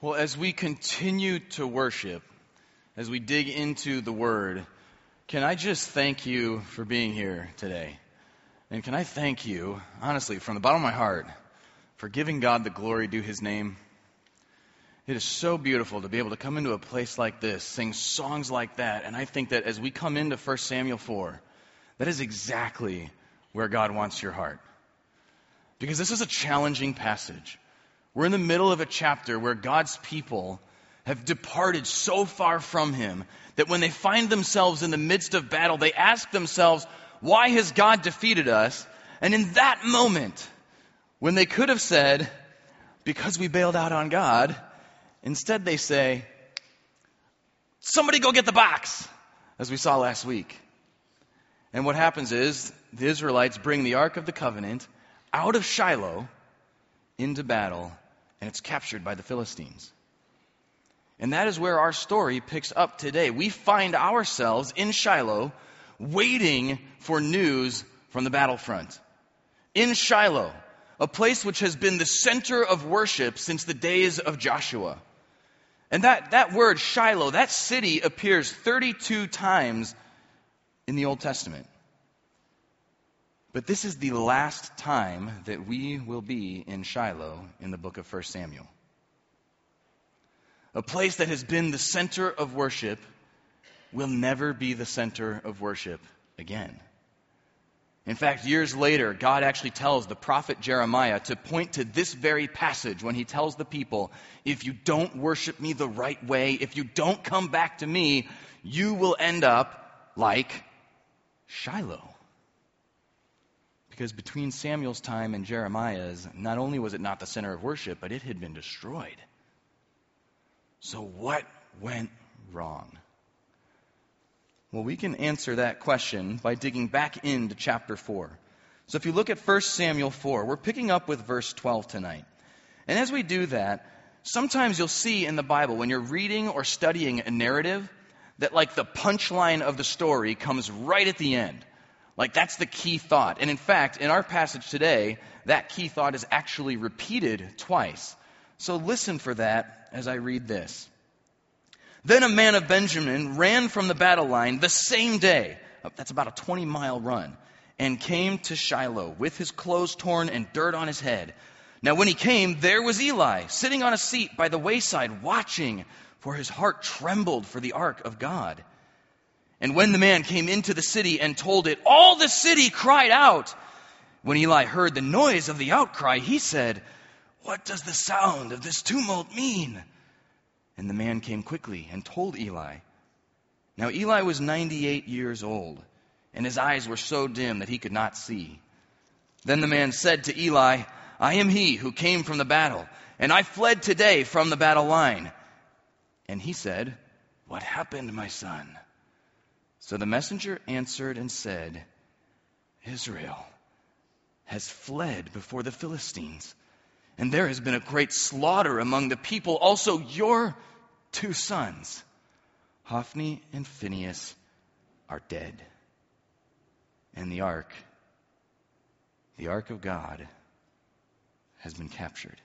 Well, as we continue to worship, as we dig into the Word, can I just thank you for being here today? And can I thank you, honestly, from the bottom of my heart, for giving God the glory due His name? It is so beautiful to be able to come into a place like this, sing songs like that, and I think that as we come into 1 Samuel 4, that is exactly where God wants your heart. Because this is a challenging passage. We're in the middle of a chapter where God's people have departed so far from Him that when they find themselves in the midst of battle, they ask themselves, why has God defeated us? And in that moment, when they could have said, because we bailed out on God, instead they say, somebody go get the box, as we saw last week. And what happens is the Israelites bring the Ark of the Covenant out of Shiloh into battle and it's captured by the Philistines. And that is where our story picks up today. We find ourselves in Shiloh waiting for news from the battlefront. In Shiloh, a place which has been the center of worship since the days of Joshua. And that, that word, Shiloh, that city appears 32 times in the Old Testament. But this is the last time that we will be in Shiloh in the book of 1 Samuel. A place that has been the center of worship will never be the center of worship again. In fact, years later, God actually tells the prophet Jeremiah to point to this very passage when he tells the people, if you don't worship me the right way, if you don't come back to me, you will end up like Shiloh. Because between Samuel's time and Jeremiah's, not only was it not the center of worship, but it had been destroyed. So, what went wrong? Well, we can answer that question by digging back into chapter 4. So, if you look at 1 Samuel 4, we're picking up with verse 12 tonight. And as we do that, sometimes you'll see in the Bible, when you're reading or studying a narrative, that like the punchline of the story comes right at the end. Like that's the key thought. And in fact, in our passage today, that key thought is actually repeated twice. So listen for that as I read this. Then a man of Benjamin ran from the battle line the same day. Oh, that's about a 20 mile run. And came to Shiloh with his clothes torn and dirt on his head. Now when he came, there was Eli sitting on a seat by the wayside watching, for his heart trembled for the ark of God. And when the man came into the city and told it, all the city cried out. When Eli heard the noise of the outcry, he said, What does the sound of this tumult mean? And the man came quickly and told Eli. Now Eli was 98 years old, and his eyes were so dim that he could not see. Then the man said to Eli, I am he who came from the battle, and I fled today from the battle line. And he said, What happened, my son? So the messenger answered and said, Israel has fled before the Philistines, and there has been a great slaughter among the people. Also, your two sons, Hophni and Phinehas, are dead. And the ark, the ark of God, has been captured.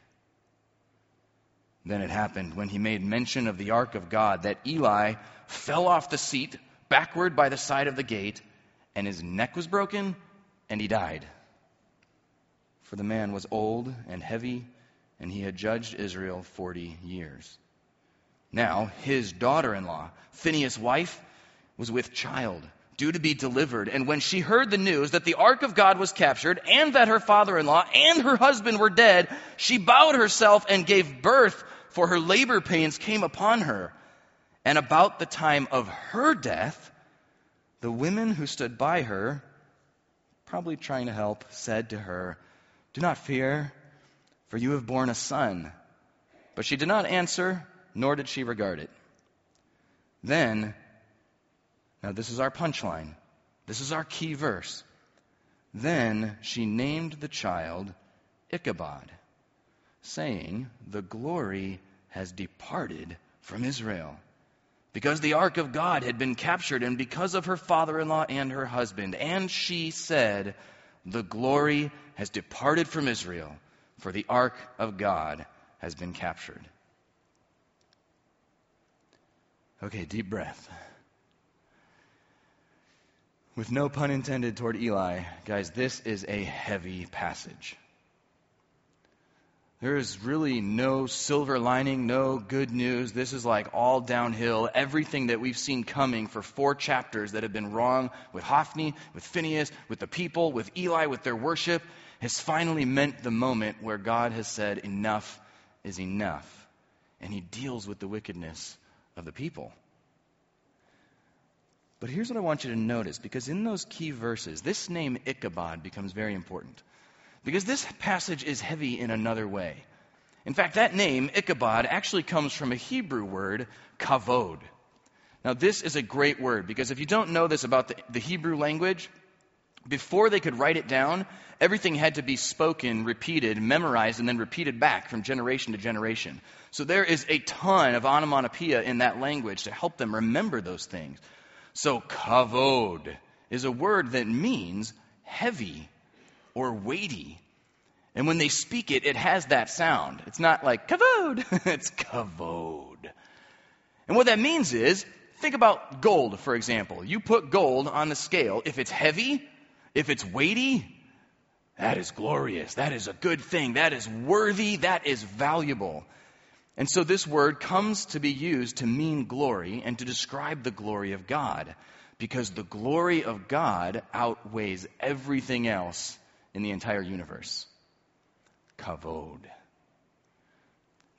Then it happened when he made mention of the ark of God that Eli fell off the seat backward by the side of the gate, and his neck was broken, and he died. For the man was old and heavy, and he had judged Israel forty years. Now, his daughter in law, Phinehas' wife, was with child, due to be delivered. And when she heard the news that the ark of God was captured, and that her father in law and her husband were dead, she bowed herself and gave birth, for her labor pains came upon her. And about the time of her death, the women who stood by her, probably trying to help, said to her, Do not fear, for you have borne a son. But she did not answer, nor did she regard it. Then, now this is our punchline, this is our key verse. Then she named the child Ichabod, saying, The glory has departed from Israel because the ark of God had been captured, and because of her father in law and her husband. And she said, The glory has departed from Israel, for the ark of God has been captured. Okay, deep breath. With no pun intended toward Eli, guys, this is a heavy passage. There is really no silver lining, no good news. This is like all downhill. Everything that we've seen coming for four chapters that have been wrong with Hophni, with Phinehas, with the people, with Eli, with their worship, has finally meant the moment where God has said, enough is enough. And he deals with the wickedness of the people. But here's what I want you to notice, because in those key verses, this name Ichabod becomes very important. Because this passage is heavy in another way. In fact, that name, Ichabod, actually comes from a Hebrew word, kavod. Now, this is a great word because if you don't know this about the, the, Hebrew language, before they could write it down, everything had to be spoken, repeated, memorized, and then repeated back from generation to generation. So there is a ton of onomatopoeia in that language to help them remember those things. So, kavod is a word that means heavy or weighty. And when they speak it, it has that sound. It's not like kavod, it's kavod. And what that means is, think about gold, for example. You put gold on the scale. If it's heavy, if it's weighty, that is glorious. That is a good thing. That is worthy. That is valuable. And so this word comes to be used to mean glory and to describe the glory of God because the glory of God outweighs everything else in the entire universe. Kavod.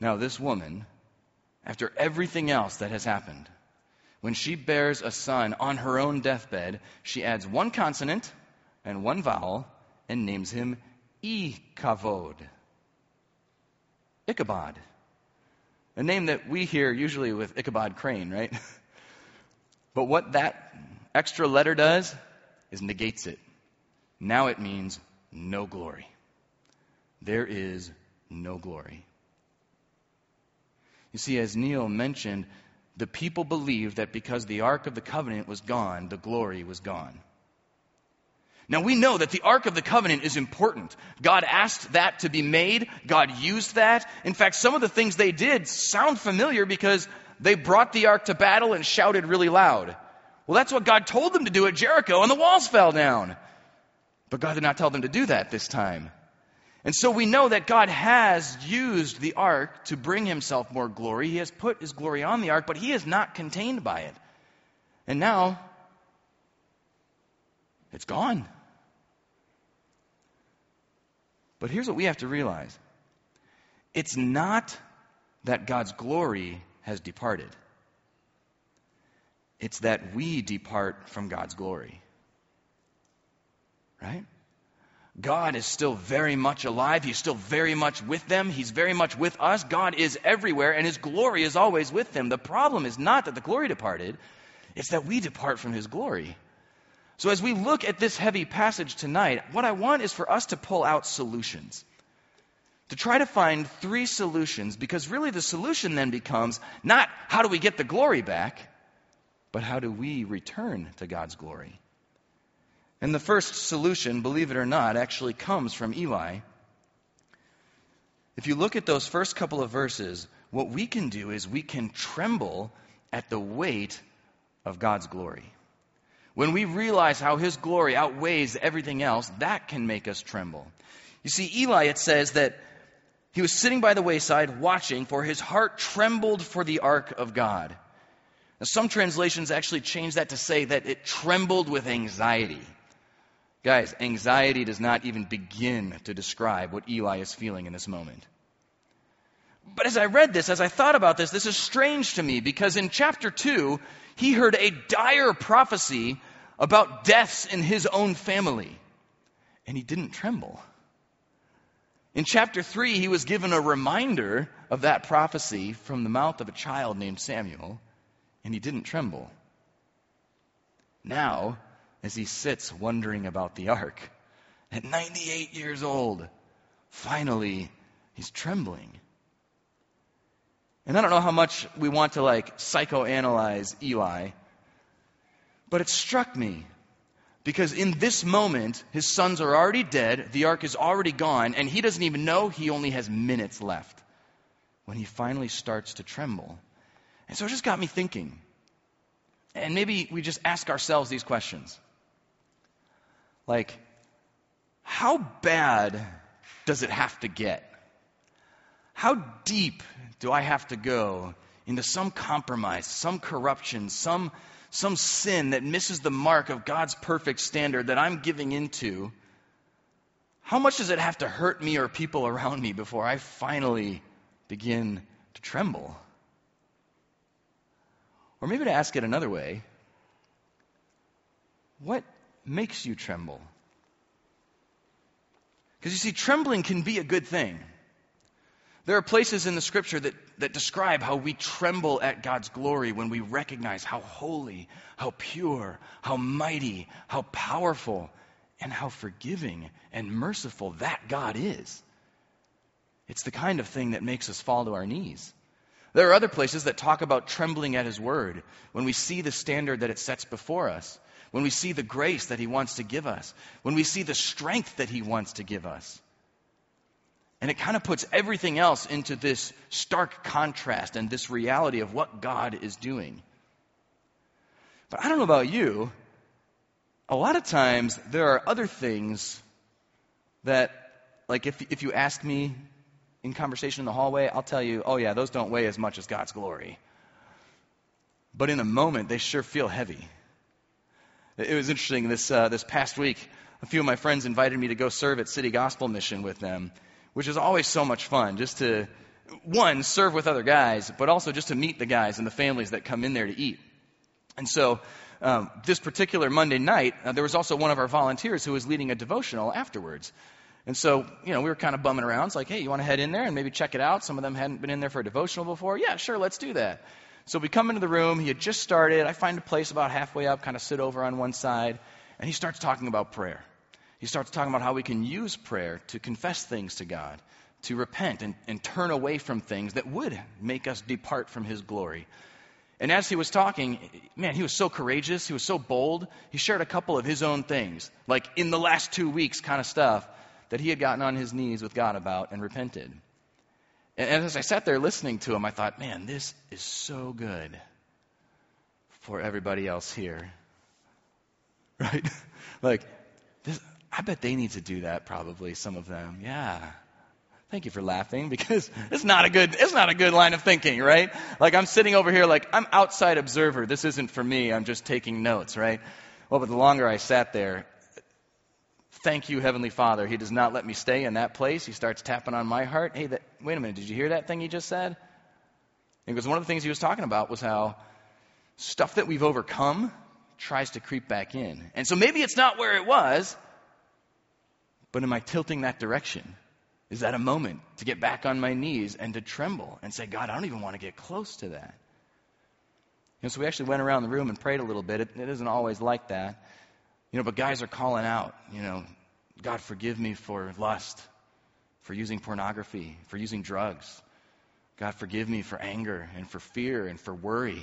Now, this woman, after everything else that has happened, when she bears a son on her own deathbed, she adds one consonant and one vowel and names him E Kavod. Ichabod. A name that we hear usually with Ichabod Crane, right? but what that extra letter does is negates it. Now it means no glory. There is no glory. You see, as Neil mentioned, the people believed that because the Ark of the Covenant was gone, the glory was gone. Now we know that the Ark of the Covenant is important. God asked that to be made. God used that. In fact, some of the things they did sound familiar because they brought the Ark to battle and shouted really loud. Well, that's what God told them to do at Jericho and the walls fell down. But God did not tell them to do that this time. And so we know that God has used the ark to bring himself more glory. He has put his glory on the ark, but he is not contained by it. And now, it's gone. But here's what we have to realize it's not that God's glory has departed, it's that we depart from God's glory. Right? God is still very much alive. He's still very much with them. He's very much with us. God is everywhere, and His glory is always with them. The problem is not that the glory departed, it's that we depart from His glory. So, as we look at this heavy passage tonight, what I want is for us to pull out solutions. To try to find three solutions, because really the solution then becomes not how do we get the glory back, but how do we return to God's glory. And the first solution, believe it or not, actually comes from Eli. If you look at those first couple of verses, what we can do is we can tremble at the weight of God's glory. When we realize how His glory outweighs everything else, that can make us tremble. You see, Eli, it says that he was sitting by the wayside watching, for his heart trembled for the ark of God. Now, some translations actually change that to say that it trembled with anxiety. Guys, anxiety does not even begin to describe what Eli is feeling in this moment. But as I read this, as I thought about this, this is strange to me because in chapter 2, he heard a dire prophecy about deaths in his own family, and he didn't tremble. In chapter 3, he was given a reminder of that prophecy from the mouth of a child named Samuel, and he didn't tremble. Now, as he sits wondering about the ark. At 98 years old, finally, he's trembling. And I don't know how much we want to like psychoanalyze Eli, but it struck me because in this moment, his sons are already dead, the ark is already gone, and he doesn't even know he only has minutes left when he finally starts to tremble. And so it just got me thinking And maybe we just ask ourselves these questions. Like, how bad does it have to get? How deep do I have to go into some compromise, some corruption, some, some sin that misses the mark of God's perfect standard that I'm giving into? How much does it have to hurt me or people around me before I finally begin to tremble? Or maybe to ask it another way what makes you tremble? Because you see, trembling can be a good thing. There are places in the scripture that, that describe how we tremble at God's glory when we recognize how holy, how pure, how mighty, how powerful, and how forgiving and merciful that God is. It's the kind of thing that makes us fall to our knees. There are other places that talk about trembling at His word when we see the standard that it sets before us, when we see the grace that He wants to give us, when we see the strength that He wants to give us. And it kind of puts everything else into this stark contrast and this reality of what God is doing. But I don't know about you. A lot of times there are other things that, like if, if you ask me in conversation in the hallway, I'll tell you, oh yeah, those don't weigh as much as God's glory. But in a moment, they sure feel heavy. It was interesting this, uh, this past week. A few of my friends invited me to go serve at City Gospel Mission with them which is always so much fun just to, one, serve with other guys, but also just to meet the guys and the families that come in there to eat. And so, um, this particular Monday night, uh, there was also one of our volunteers who was leading a devotional afterwards. And so, you know, we were kind of bumming around. It's like, hey, you want to head in there and maybe check it out? Some of them hadn't been in there for a devotional before. Yeah, sure, let's do that. So we come into the room. He had just started. I find a place about halfway up, kind of sit over on one side, and he starts talking about prayer he starts talking about how we can use prayer to confess things to God, to repent and, and turn away from things that would make us depart from His glory. And as he was talking, man, he was so courageous. He was so bold. He shared a couple of his own things, like in the last two weeks kind of stuff that he had gotten on his knees with God about and repented. And as I sat there listening to him, I thought, man, this is so good for everybody else here. Right? like, this, I bet they need to do that probably, some of them. Yeah. Thank you for laughing because it's not a good it's not a good line of thinking, right? Like I'm sitting over here like I'm outside observer. This isn't for me. I'm just taking notes, right? Well, but the longer I sat there, thank you, Heavenly Father. He does not let me stay in that place. He starts tapping on my heart. Hey, that, wait a minute. Did you hear that thing he just said? Because one of the things he was talking about was how stuff that we've overcome tries to creep back in. And so maybe it's not where it was, but am I tilting that direction? Is that a moment to get back on my knees and to tremble and say, God, I don't even want to get close to that? And so we actually went around the room and prayed a little bit. It, it isn't always like that. You know, but guys are calling out, you know, God, forgive me for lust, for using pornography, for using drugs. God, forgive me for anger and for fear and for worry.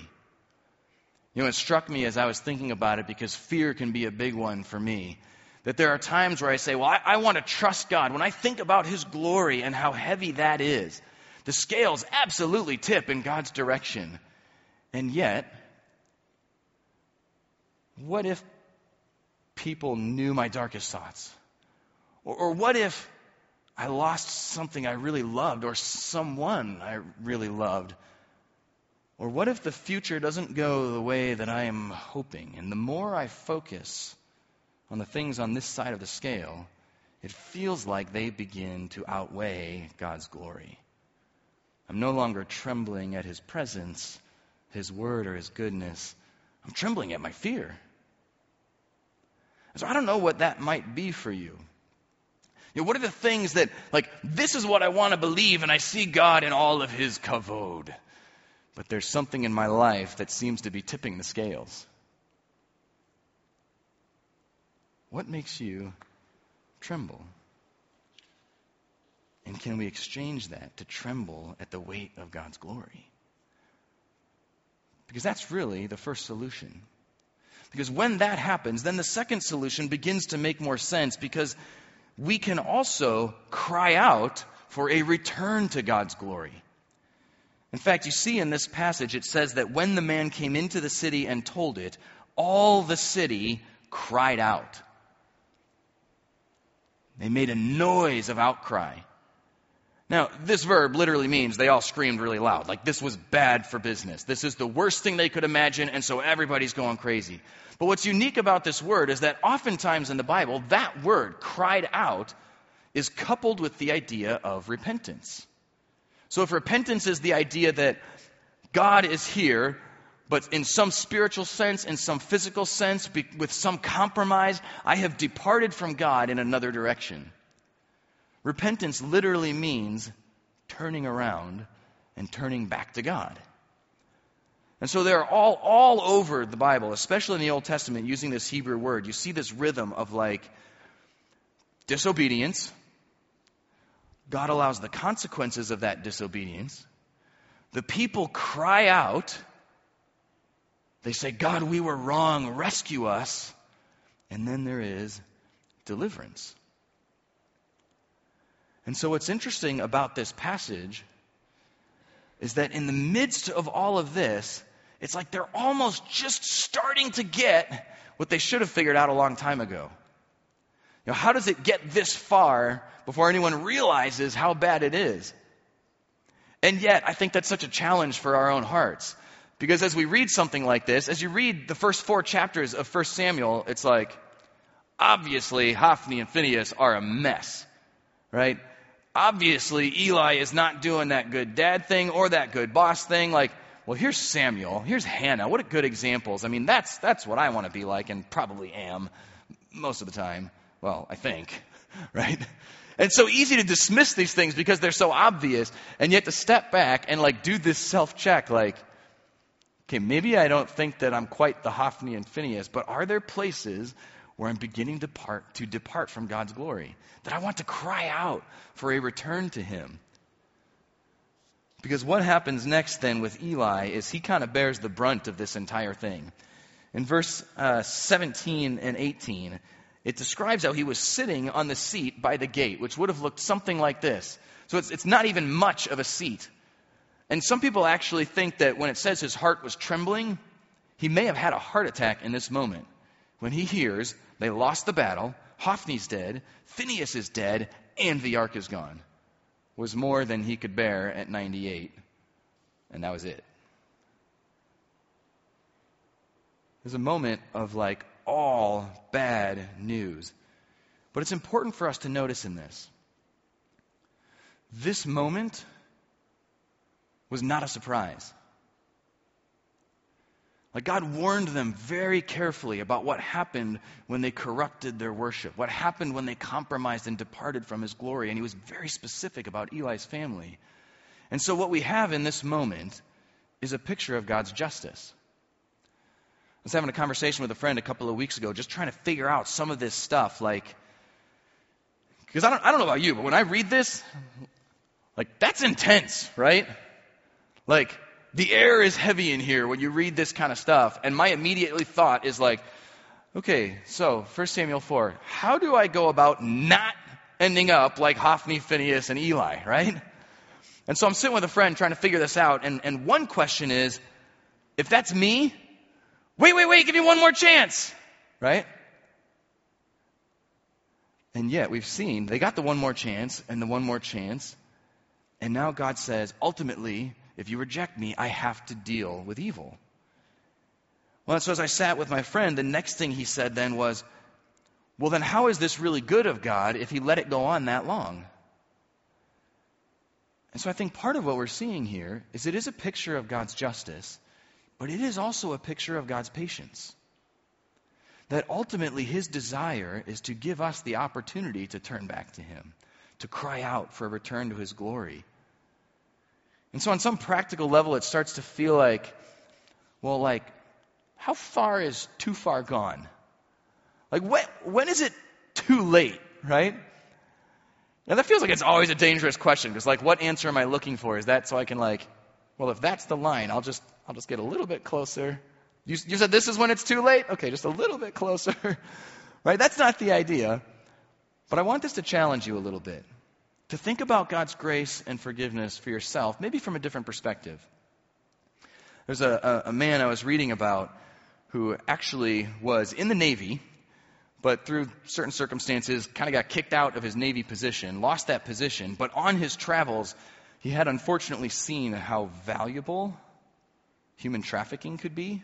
You know, it struck me as I was thinking about it because fear can be a big one for me. That there are times where I say, Well, I, I want to trust God. When I think about His glory and how heavy that is, the scales absolutely tip in God's direction. And yet, what if people knew my darkest thoughts? Or, or, what if I lost something I really loved or someone I really loved? Or what if the future doesn't go the way that I am hoping? And the more I focus on the things on this side of the scale, it feels like they begin to outweigh God's glory. I'm no longer trembling at His presence, His word, or His goodness. I'm trembling at my fear. So I don't know what that might be for you. you know, what are the things that, like, this is what I want to believe, and I see God in all of His kavod. But there's something in my life that seems to be tipping the scales. What makes you tremble? And can we exchange that to tremble at the weight of God's glory? Because that's really the first solution. Because when that happens, then the second solution begins to make more sense because we can also cry out for a return to God's glory. In fact, you see in this passage, it says that when the man came into the city and told it, all the city cried out. They made a noise of outcry. Now, this verb literally means they all screamed really loud. Like this was bad for business. This is the worst thing they could imagine, and so everybody's going crazy. But what's unique about this word is that oftentimes in the Bible, that word, cried out, is coupled with the idea of repentance. So if repentance is the idea that God is here, but in some spiritual sense, in some physical sense, with some compromise, I have departed from God in another direction. Repentance literally means turning around and turning back to God. And so they're all, all over the Bible, especially in the Old Testament, using this Hebrew word. You see this rhythm of like disobedience, God allows the consequences of that disobedience. The people cry out. They say, God, we were wrong, rescue us. And then there is deliverance. And so, what's interesting about this passage is that in the midst of all of this, it's like they're almost just starting to get what they should have figured out a long time ago. You know, how does it get this far before anyone realizes how bad it is? And yet, I think that's such a challenge for our own hearts. Because as we read something like this, as you read the first four chapters of 1 Samuel, it's like, obviously, Hophni and Phinehas are a mess, right? Obviously, Eli is not doing that good dad thing or that good boss thing. Like, well, here's Samuel, here's Hannah. What a good examples. I mean, that's, that's what I want to be like and probably am most of the time. Well, I think, right? And it's so easy to dismiss these things because they're so obvious, and yet to step back and like do this self check, like, okay, maybe I don't think that I'm quite the Hophni and Phinehas, but are there places where I'm beginning to, part, to depart from God's glory? That I want to cry out for a return to Him? Because what happens next then with Eli is he kind of bears the brunt of this entire thing. In verse uh, 17 and 18, it describes how he was sitting on the seat by the gate, which would have looked something like this. So it's, it's not even much of a seat. And some people actually think that when it says his heart was trembling, he may have had a heart attack in this moment when he hears they lost the battle, Hophni's dead, Phinehas is dead, and the ark is gone. Was more than he could bear at 98. And that was it. There's a moment of like, all bad news. But it's important for us to notice in this this moment was not a surprise. Like God warned them very carefully about what happened when they corrupted their worship, what happened when they compromised and departed from his glory. And he was very specific about Eli's family. And so, what we have in this moment is a picture of God's justice. I was having a conversation with a friend a couple of weeks ago, just trying to figure out some of this stuff. Like, because I don't, I don't know about you, but when I read this, like, that's intense, right? Like, the air is heavy in here when you read this kind of stuff. And my immediately thought is like, okay, so 1 Samuel 4, how do I go about not ending up like Hophni, Phinehas, and Eli, right? And so I'm sitting with a friend trying to figure this out. And, and one question is, if that's me, Wait, wait, wait, give me one more chance. Right? And yet we've seen they got the one more chance and the one more chance. And now God says, ultimately, if you reject me, I have to deal with evil. Well, so as I sat with my friend, the next thing he said then was, well, then how is this really good of God if he let it go on that long? And so I think part of what we're seeing here is it is a picture of God's justice, but it is also a picture of God's patience. That ultimately his desire is to give us the opportunity to turn back to him, to cry out for a return to his glory. And so, on some practical level, it starts to feel like, well, like, how far is too far gone? Like, when, when is it too late, right? Now, that feels like it's always a dangerous question because, like, what answer am I looking for? Is that so I can, like, well, if that's the line, I'll just I'll just get a little bit closer. You, you said this is when it's too late? Okay, just a little bit closer. right? That's not the idea. But I want this to challenge you a little bit. To think about God's grace and forgiveness for yourself, maybe from a different perspective. There's a, a, a man I was reading about who actually was in the Navy, but through certain circumstances kind of got kicked out of his Navy position, lost that position, but on his travels, he had unfortunately seen how valuable human trafficking could be.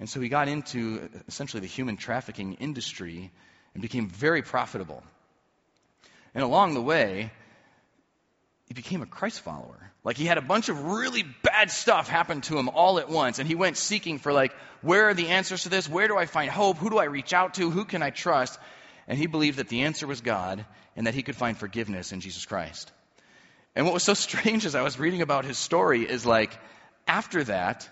And so he got into essentially the human trafficking industry and became very profitable. And along the way, he became a Christ follower. Like he had a bunch of really bad stuff happen to him all at once, and he went seeking for like, where are the answers to this? Where do I find hope? Who do I reach out to? Who can I trust? And he believed that the answer was God and that he could find forgiveness in Jesus Christ. And what was so strange as I was reading about his story is like, after that,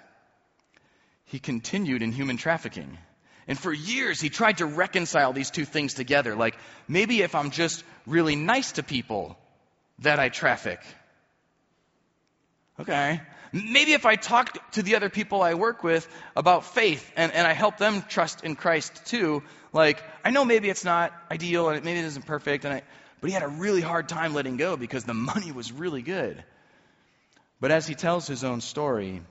he continued in human trafficking. And for years, he tried to reconcile these two things together. Like, maybe if I'm just really nice to people, that I traffic. Okay. Maybe if I talk to the other people I work with about faith and, and I help them trust in Christ too, like, I know maybe it's not ideal and maybe it isn't perfect, and I, but he had a really hard time letting go because the money was really good. But as he tells his own story,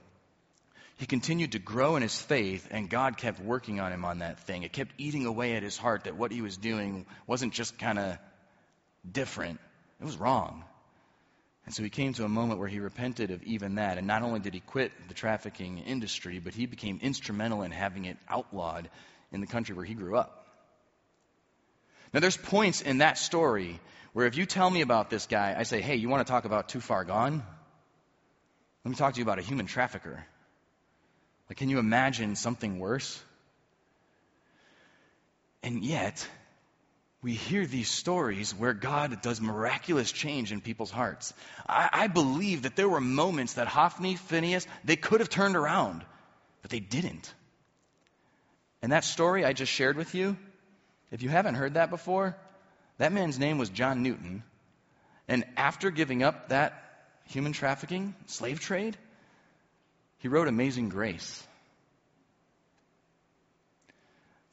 he continued to grow in his faith, and God kept working on him on that thing. It kept eating away at his heart that what he was doing wasn't just kind of different, it was wrong. And so he came to a moment where he repented of even that. And not only did he quit the trafficking industry, but he became instrumental in having it outlawed in the country where he grew up. Now, there's points in that story where if you tell me about this guy, I say, hey, you want to talk about too far gone? Let me talk to you about a human trafficker. Like, can you imagine something worse? And yet, we hear these stories where God does miraculous change in people's hearts. I, I, believe that there were moments that Hophni, Phinehas, they could have turned around, but they didn't. And that story I just shared with you, if you haven't heard that before, that man's name was John Newton. And after giving up that human trafficking, slave trade, he wrote Amazing Grace.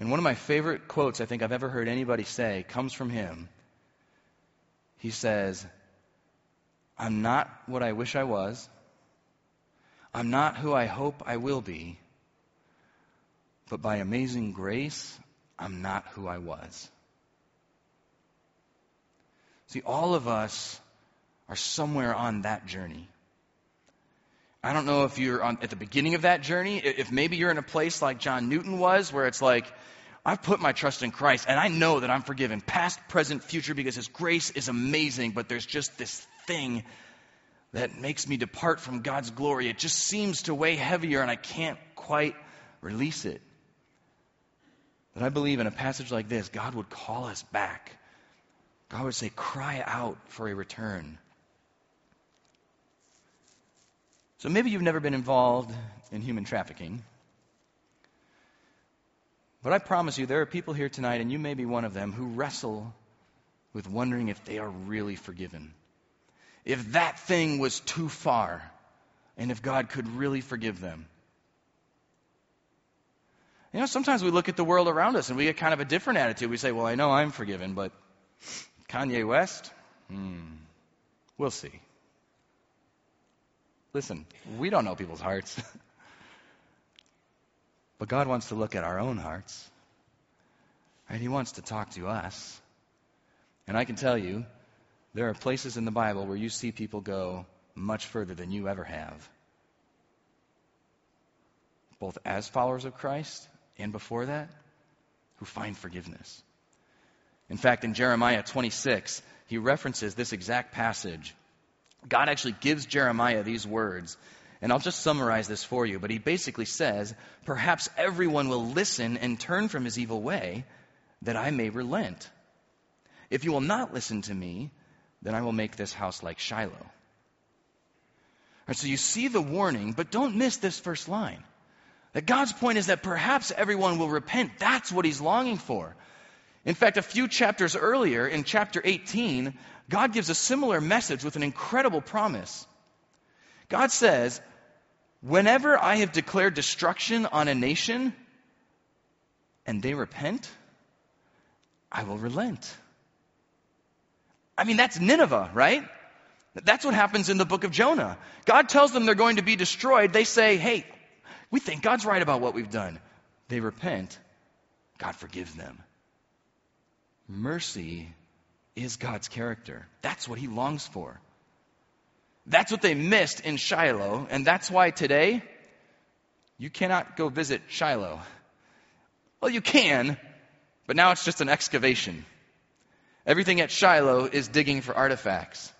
And one of my favorite quotes I think I've ever heard anybody say comes from him. He says, I'm not what I wish I was. I'm not who I hope I will be. But by amazing grace, I'm not who I was. See, all of us are somewhere on that journey. I don't know if you're on, at the beginning of that journey, if maybe you're in a place like John Newton was, where it's like, I've put my trust in Christ and I know that I'm forgiven, past, present, future, because His grace is amazing, but there's just this thing that makes me depart from God's glory. It just seems to weigh heavier and I can't quite release it. But I believe in a passage like this, God would call us back. God would say, cry out for a return. So maybe you've never been involved in human trafficking. But I promise you, there are people here tonight, and you may be one of them, who wrestle with wondering if they are really forgiven. If that thing was too far, and if God could really forgive them. You know, sometimes we look at the world around us and we get kind of a different attitude. We say, well, I know I'm forgiven, but Kanye West? Hmm, we'll see. Listen, we don't know people's hearts. but God wants to look at our own hearts. And He wants to talk to us. And I can tell you, there are places in the Bible where you see people go much further than you ever have. Both as followers of Christ and before that, who find forgiveness. In fact, in Jeremiah 26, he references this exact passage God actually gives Jeremiah these words. And I'll just summarize this for you. But he basically says, Perhaps everyone will listen and turn from his evil way, that I may relent. If you will not listen to me, then I will make this house like Shiloh. So you see the warning, but don't miss this first line. That God's point is that perhaps everyone will repent. That's what he's longing for. In fact, a few chapters earlier, in chapter 18, God gives a similar message with an incredible promise. God says, Whenever I have declared destruction on a nation and they repent, I will relent. I mean, that's Nineveh, right? That's what happens in the book of Jonah. God tells them they're going to be destroyed. They say, hey, we think God's right about what we've done. They repent. God forgives them. Mercy is God's character. That's what he longs for. That's what they missed in Shiloh, and that's why today you cannot go visit Shiloh. Well, you can, but now it's just an excavation. Everything at Shiloh is digging for artifacts.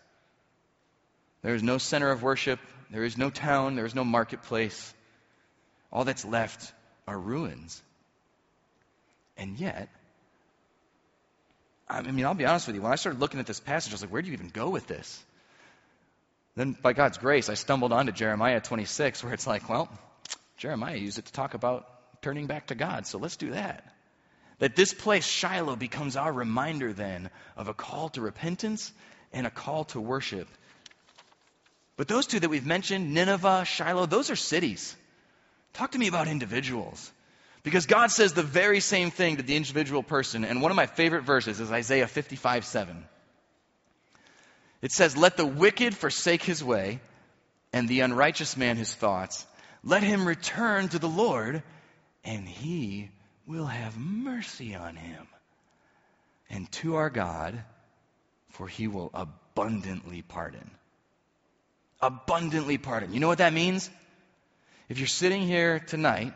There is no center of worship, there is no town, there is no marketplace. All that's left are ruins. And yet, I mean, I'll be honest with you. When I started looking at this passage, I was like, where do you even go with this? Then, by God's grace, I stumbled onto Jeremiah 26, where it's like, well, Jeremiah used it to talk about turning back to God, so let's do that. That this place, Shiloh, becomes our reminder then of a call to repentance and a call to worship. But those two that we've mentioned, Nineveh, Shiloh, those are cities. Talk to me about individuals. Because God says the very same thing to the individual person. And one of my favorite verses is Isaiah 55 7. It says, Let the wicked forsake his way, and the unrighteous man his thoughts. Let him return to the Lord, and he will have mercy on him. And to our God, for he will abundantly pardon. Abundantly pardon. You know what that means? If you're sitting here tonight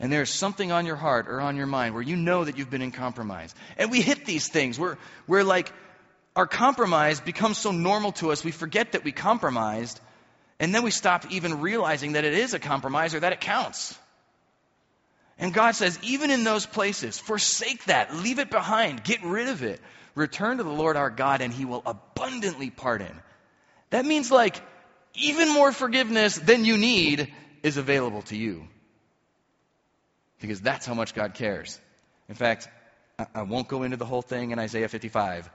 and there's something on your heart or on your mind where you know that you've been in compromise, and we hit these things, we're, we're like, our compromise becomes so normal to us, we forget that we compromised, and then we stop even realizing that it is a compromise or that it counts. And God says, even in those places, forsake that, leave it behind, get rid of it, return to the Lord our God, and He will abundantly pardon. That means like even more forgiveness than you need is available to you. Because that's how much God cares. In fact, I won't go into the whole thing in Isaiah 55,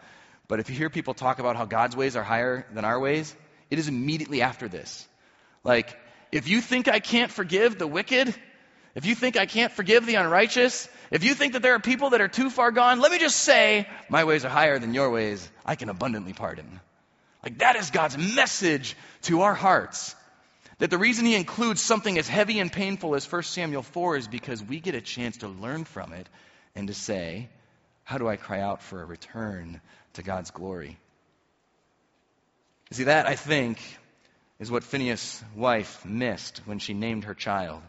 but if you hear people talk about how God's ways are higher than our ways, it is immediately after this. Like, if you think I can't forgive the wicked, if you think I can't forgive the unrighteous, if you think that there are people that are too far gone, let me just say, my ways are higher than your ways. I can abundantly pardon. Like, that is God's message to our hearts. That the reason he includes something as heavy and painful as 1 Samuel 4 is because we get a chance to learn from it and to say, how do I cry out for a return to God's glory? See, that, I think, is what Phinehas' wife missed when she named her child.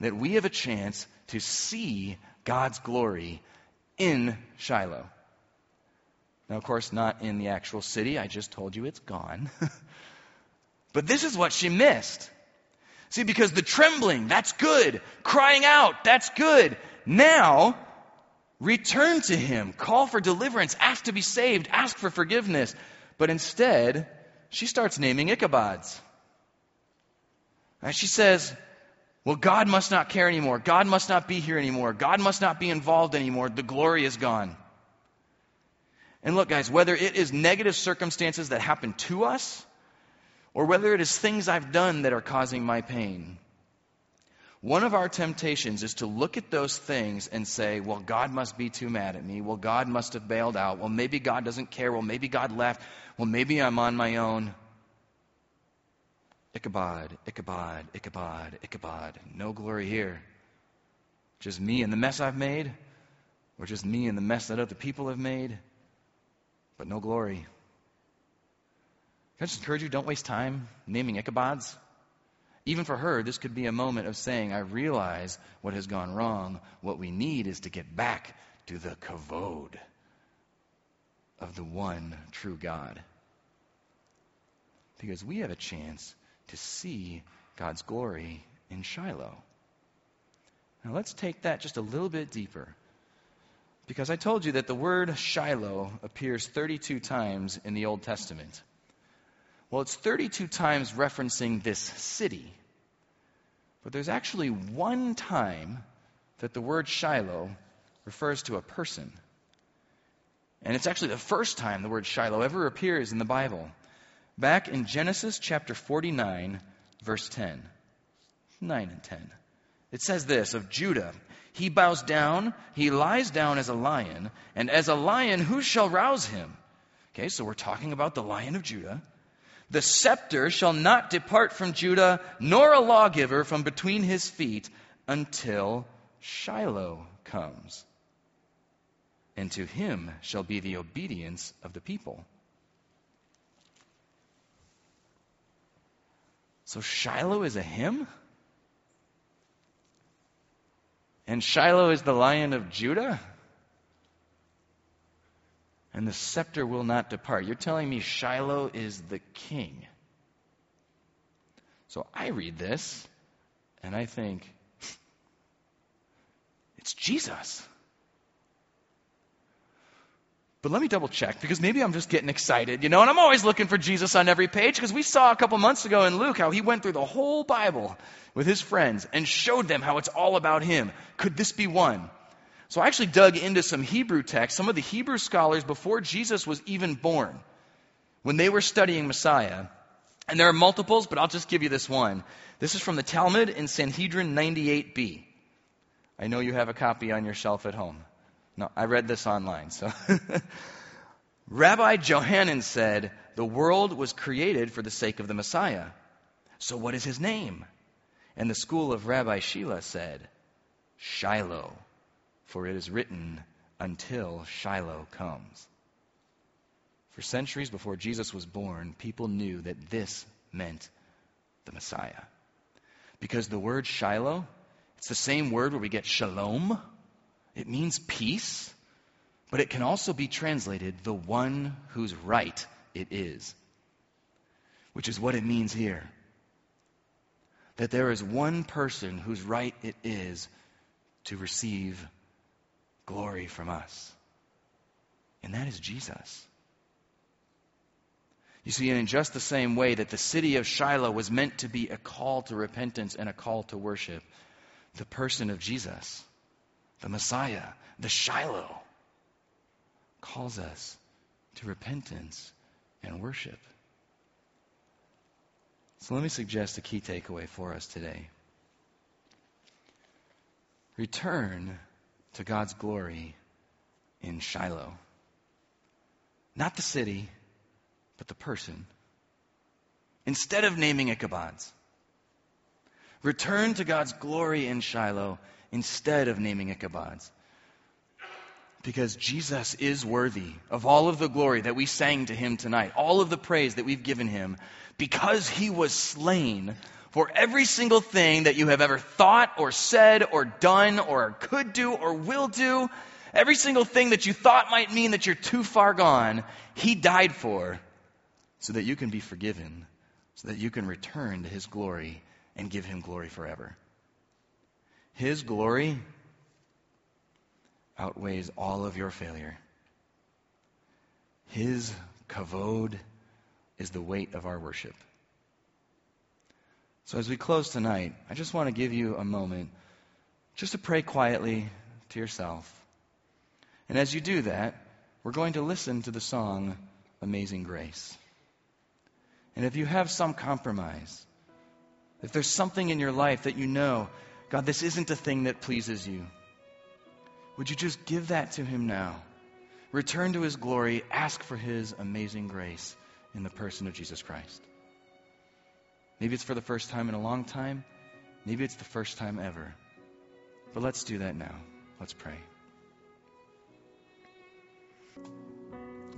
That we have a chance to see God's glory in Shiloh. Now, of course, not in the actual city. I just told you it's gone. But this is what she missed. See, because the trembling, that's good. Crying out, that's good. Now, return to Him. Call for deliverance. Ask to be saved. Ask for forgiveness. But instead, she starts naming Ichabods. And she says, well, God must not care anymore. God must not be here anymore. God must not be involved anymore. The glory is gone. And look, guys, whether it is negative circumstances that happen to us or whether it is things I've done that are causing my pain. One of our temptations is to look at those things and say, well, God must be too mad at me. Well, God must have bailed out. Well, maybe God doesn't care. Well, maybe God left. Well, maybe I'm on my own. Ichabod, Ichabod, Ichabod, Ichabod. No glory here. Just me and the mess I've made, or just me and the mess that other people have made, but no glory. I just encourage you, don't waste time naming Ichabods? Even for her, this could be a moment of saying, I realize what has gone wrong. What we need is to get back to the kavod of the one true God. Because we have a chance to see God's glory in Shiloh. Now let's take that just a little bit deeper. Because I told you that the word Shiloh appears 32 times in the Old Testament. Well, it's 32 times referencing this city. But there's actually one time that the word Shiloh refers to a person. And it's actually the first time the word Shiloh ever appears in the Bible. Back in Genesis chapter 49, verse 10. 9 and 10. It says this of Judah He bows down, he lies down as a lion, and as a lion, who shall rouse him? Okay, so we're talking about the lion of Judah. The scepter shall not depart from Judah, nor a lawgiver from between his feet until Shiloh comes. And to him shall be the obedience of the people. So Shiloh is a him? And Shiloh is the lion of Judah? And the scepter will not depart. You're telling me Shiloh is the king. So I read this and I think, it's Jesus. But let me double check because maybe I'm just getting excited, you know, and I'm always looking for Jesus on every page because we saw a couple months ago in Luke how he went through the whole Bible with his friends and showed them how it's all about him. Could this be one? So I actually dug into some Hebrew texts, some of the Hebrew scholars before Jesus was even born, when they were studying Messiah. And there are multiples, but I'll just give you this one. This is from the Talmud in Sanhedrin 98b. I know you have a copy on your shelf at home. No, I read this online. So, Rabbi Johanan said, The world was created for the sake of the Messiah. So, what is his name? And the school of Rabbi Shila said, Shiloh, for it is written, Until Shiloh comes. For centuries before Jesus was born, people knew that this meant the Messiah. Because the word Shiloh, it's the same word where we get shalom, it means peace, but it can also be translated the one whose right it is, which is what it means here. That there is one person whose right it is to receive glory from us, and that is Jesus. You see, in just the same way that the city of Shiloh was meant to be a call to repentance and a call to worship, the person of Jesus the Messiah, the Shiloh, calls us to repentance and worship. So let me suggest a key takeaway for us today. Return to God's glory in Shiloh. Not the city, but the person. Instead of naming Ichabod's, return to God's glory in Shiloh instead of naming Ichabod's. Because Jesus is worthy of all of the glory that we sang to him tonight, all of the praise that we've given him, because he was slain for every single thing that you have ever thought or said or done or could do or will do, every single thing that you thought might mean that you're too far gone, he died for so that you can be forgiven, so that you can return to his glory and give him glory forever. His glory outweighs all of your failure. His kavod is the weight of our worship. So as we close tonight, I just want to give you a moment just to pray quietly to yourself. And as you do that, we're going to listen to the song Amazing Grace. And if you have some compromise, if there's something in your life that you know God, this isn't a thing that pleases you. Would you just give that to Him now? Return to His glory, ask for His amazing grace in the person of Jesus Christ. Maybe it's for the first time in a long time. Maybe it's the first time ever. But let's do that now. Let's pray.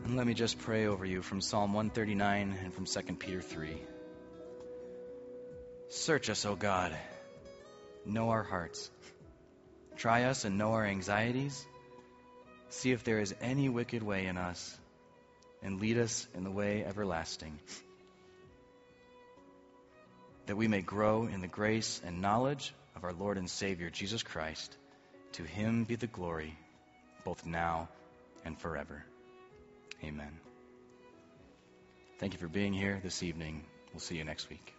And let me just pray over you from Psalm 139 and from 2 Peter 3. Search us, O God know our hearts. Try us and know our anxieties. See if there is any wicked way in us, and lead us in the way everlasting. That we may grow in the grace and knowledge of our Lord and Savior, Jesus Christ. To him be the glory, both now and forever. Amen. Thank you for being here this evening. We'll see you next week.